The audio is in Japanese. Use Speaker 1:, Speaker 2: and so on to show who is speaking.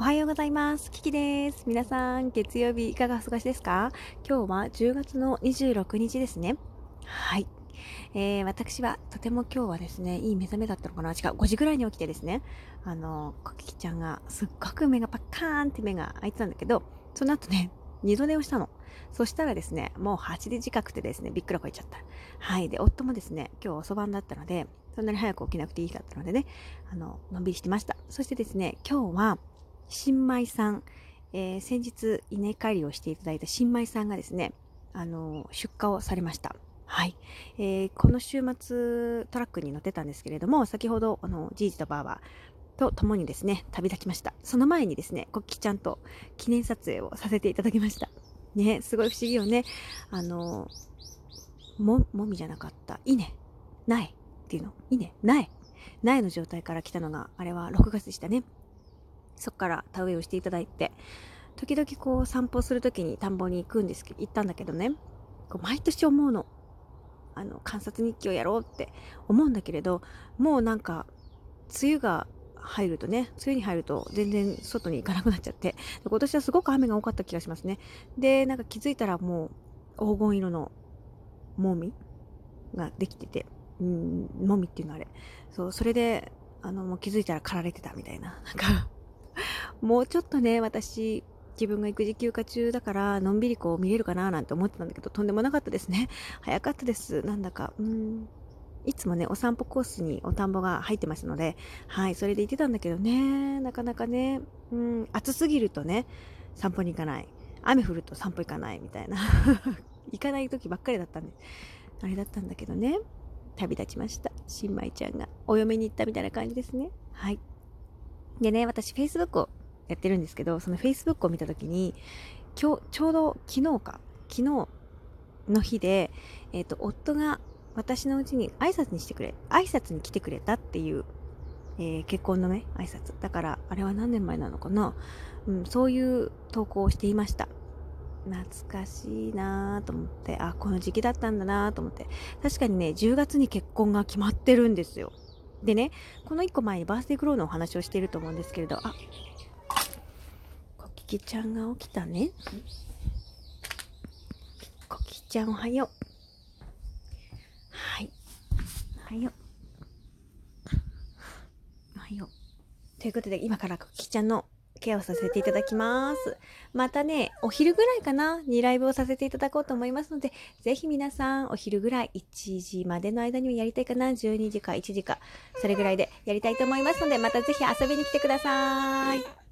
Speaker 1: おはようございます。キキです。皆さん、月曜日いかがお過ごしですか？今日は10月の26日ですね。はい。えー、私はとても今日はですね、いい目覚めだったのかな違う、5時ぐらいに起きてですね、あの、コキキちゃんがすっごく目がパッカーンって目が開いてたんだけど、その後ね、二度寝をしたの。そしたらですね、もう8時近くてですね、びっくらこいちゃった。はい。で、夫もですね、今日遅番だったので、そんなに早く起きなくていいかったのでね、あの、のんびりしてました。そしてですね、今日は、新米さん、えー、先日稲刈りをしていただいた新米さんがですね、あの、出荷をされました。はい。えー、この週末トラックに乗ってたんですけれども、先ほど、あの、じいじとばあばと共にですね、旅立ちました。その前にですね、コッキちゃんと記念撮影をさせていただきました。ね、すごい不思議よね。あの、も、もみじゃなかった。稲。苗っていうの？稲。苗。苗の状態から来たのが、あれは6月でしたね。そこから田植えをしていただいて、時々こう散歩する時に田んぼに行くんですけど、行ったんだけどね、こう毎年思うの。あの、観察日記をやろうって思うんだけれど、もうなんか、梅雨が入るとね、梅雨に入ると全然外に行かなくなっちゃって、今年はすごく雨が多かった気がしますね。で、なんか気づいたらもう黄金色のもみができてて、うん、もみっていうのあれ。そう、それで、あの、もう気づいたら刈られてたみたいな。なんかもうちょっとね、私、自分が育児休暇中だから、のんびりこう見れるかななんて思ってたんだけど、とんでもなかったですね。早かったです。なんだか、うん。いつもね、お散歩コースにお田んぼが入ってましたので、はい、それで行ってたんだけどね、なかなかね、うん、暑すぎるとね、散歩に行かない。雨降ると散歩行かないみたいな。行かない時ばっかりだったんで、あれだったんだけどね、旅立ちました。新米ちゃんがお嫁に行ったみたいな感じですね。はい。でね、私 Facebook をやってるんですけど、その Facebook を見た時に、今日、ちょうど昨日か、昨日の日で、え、ー、と、夫が私のうちに挨拶にしてくれ、挨拶に来てくれたっていう、えー、結婚のね、挨拶。だから、あれは何年前なのかな？うん、そういう投稿をしていました。懐かしいなと思って、あ、この時期だったんだなと思って。確かにね、10月に結婚が決まってるんですよ。でね、この1個前にバースデークローのお話をしていると思うんですけれど、あ、コキちゃんが起きたね。コキちゃんおはよう。はい。おはよう。おはよう。ということで、今からコキちゃんのケアをさせていただきます。またね、お昼ぐらいかな？にライブをさせていただこうと思いますので、ぜひ皆さんお昼ぐらい1時までの間にはやりたいかな ?12 時か1時か、それぐらいでやりたいと思いますので、またぜひ遊びに来てください。